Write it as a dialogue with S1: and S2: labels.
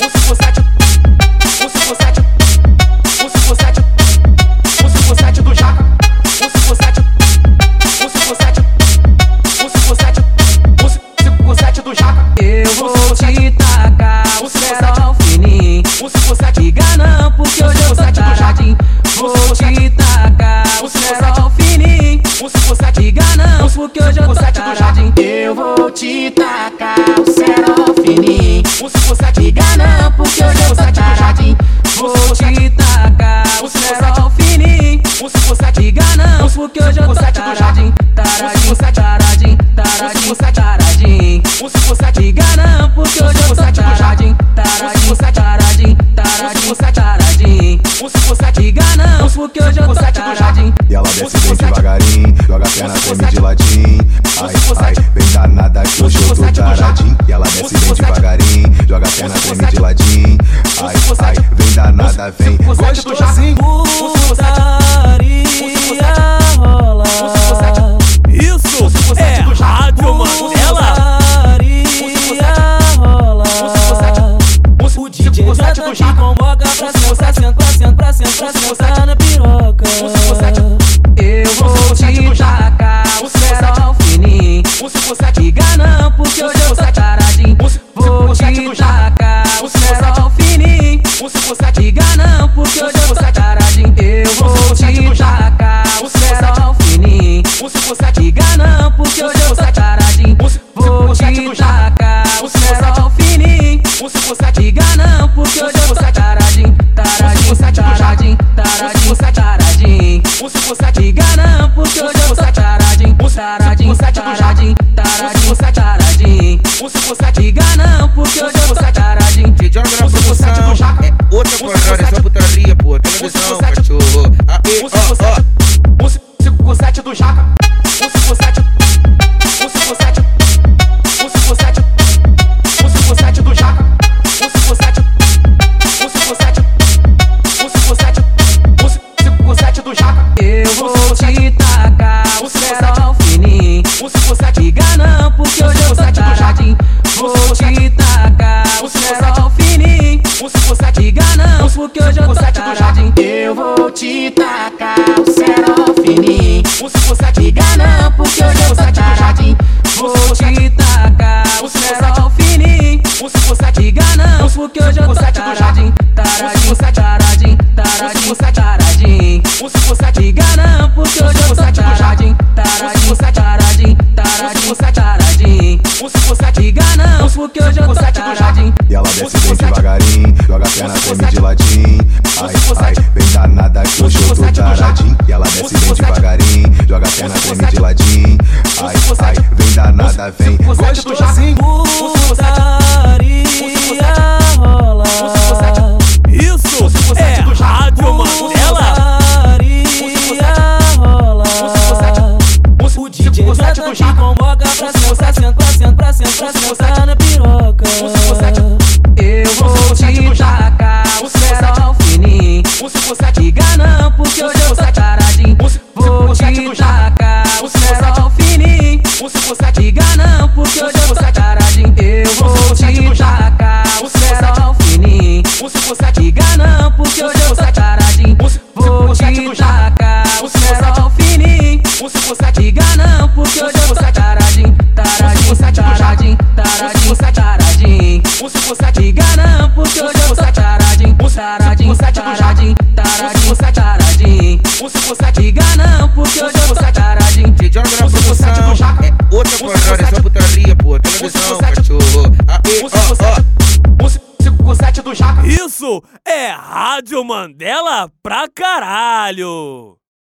S1: 157, 157,
S2: porque hoje eu tô
S1: 157 do
S2: taradinho. Eu vou te tacar o cerol fininho.
S1: 157,
S2: Liga não, porque hoje eu tô taradinho. Vou te tacar o cerol fininho.
S1: 157,
S2: Liga não, porque hoje eu tô
S1: 157 do Jaca.
S2: taradinho. Taradinho, taradinho, taradinho, taradinho.
S1: 157,
S2: Liga não, porque hoje eu tô taradinho. Taradinho, taradinho, taradinho, taradinho.
S1: 157,
S2: Liga não, porque hoje eu tô taradinho.
S3: E ela desce bem devagarinho, joga a perna, treme de ladinho. Ai, ai, vem danada que hoje eu tô taradinho. E ela desce bem devagarinho, joga a perna, treme de ladinho. Ai, ai, vem danada, vem.
S1: Gostosinho.
S2: Putaria rola.
S4: Isso é Rádio.
S2: Putaria rola. O DJ já tá te convoca pra sentar, sentar, sentar, sentar, sentar na piroca. Liga não, porque hoje eu tô taradinho. Vou te tacar o cerol fininho.
S1: 157,
S2: Liga não, porque hoje eu tô taradinho. Eu vou te tacar o cerol fininho.
S1: 157,
S2: Liga não, porque hoje eu tô taradinho. Vou te tacar o cerol fininho.
S1: 157,
S2: Liga não, porque hoje eu tô taradinho. Taradinho, taradinho, taradinho, taradinho.
S1: 157,
S2: Liga taradinho.
S1: 157,
S2: Liga não, porque hoje eu tô taradinho.
S5: Na produção, é outra coisa, é só putaria, pô. Televisão,
S2: porque hoje eu tô
S1: 157 do Jaca,
S2: taradinho. Eu vou te tacar o.
S1: 157,
S2: Liga não, porque hoje eu tô taradinho. Vou te tacar o.
S1: 157,
S2: Liga não, porque hoje eu tô taradinho. Taradinho, taradinho, taradinho, taradinho.
S1: 157,
S2: Liga não, porque hoje eu tô taradinho. Taradinho, taradinho, taradinho, taradinho.
S1: 157,
S2: Liga não, porque hoje eu tô.
S3: E desce bem devagarinho, joga a perna, treme de ladinho. Ai, ai, vem danada que hoje eu tô taradinho. E ela desce bem devagarinho, joga a perna, treme de ladinho. Ai, ai, vem danada, vem.
S1: Gostosinho.
S2: Putaria rola.
S4: Isso é Rádio
S2: rola. O DJ já tá te convoca pra sentar, sentar, sentar, sentar, sentar na piroca. Te tacar o cerol fininho.
S1: 157,
S2: Liga não, porque hoje eu tô taradinho. Vou te tacar o cerol fininho.
S1: 157,
S2: Liga não, porque hoje eu tô taradinho. Eu vou te tacar o cerol fininho.
S1: 157,
S2: Liga não, porque hoje eu tô taradinho. Vou te tacar o cerol fininho.
S1: 157,
S2: Liga não, porque hoje eu tô taradinho. Taradinho, taradinho, taradinho, taradinho.
S1: 157,
S2: taradinho.
S1: 157,
S2: Liga não, porque hoje eu tô taradinho.
S5: DJ na produção, é outra coisa, é só putaria, pô. Televisão, cachorro. Aí, ó, ó.
S1: 157 do Jaca.
S4: Isso é Rádio Mandela pra caralho.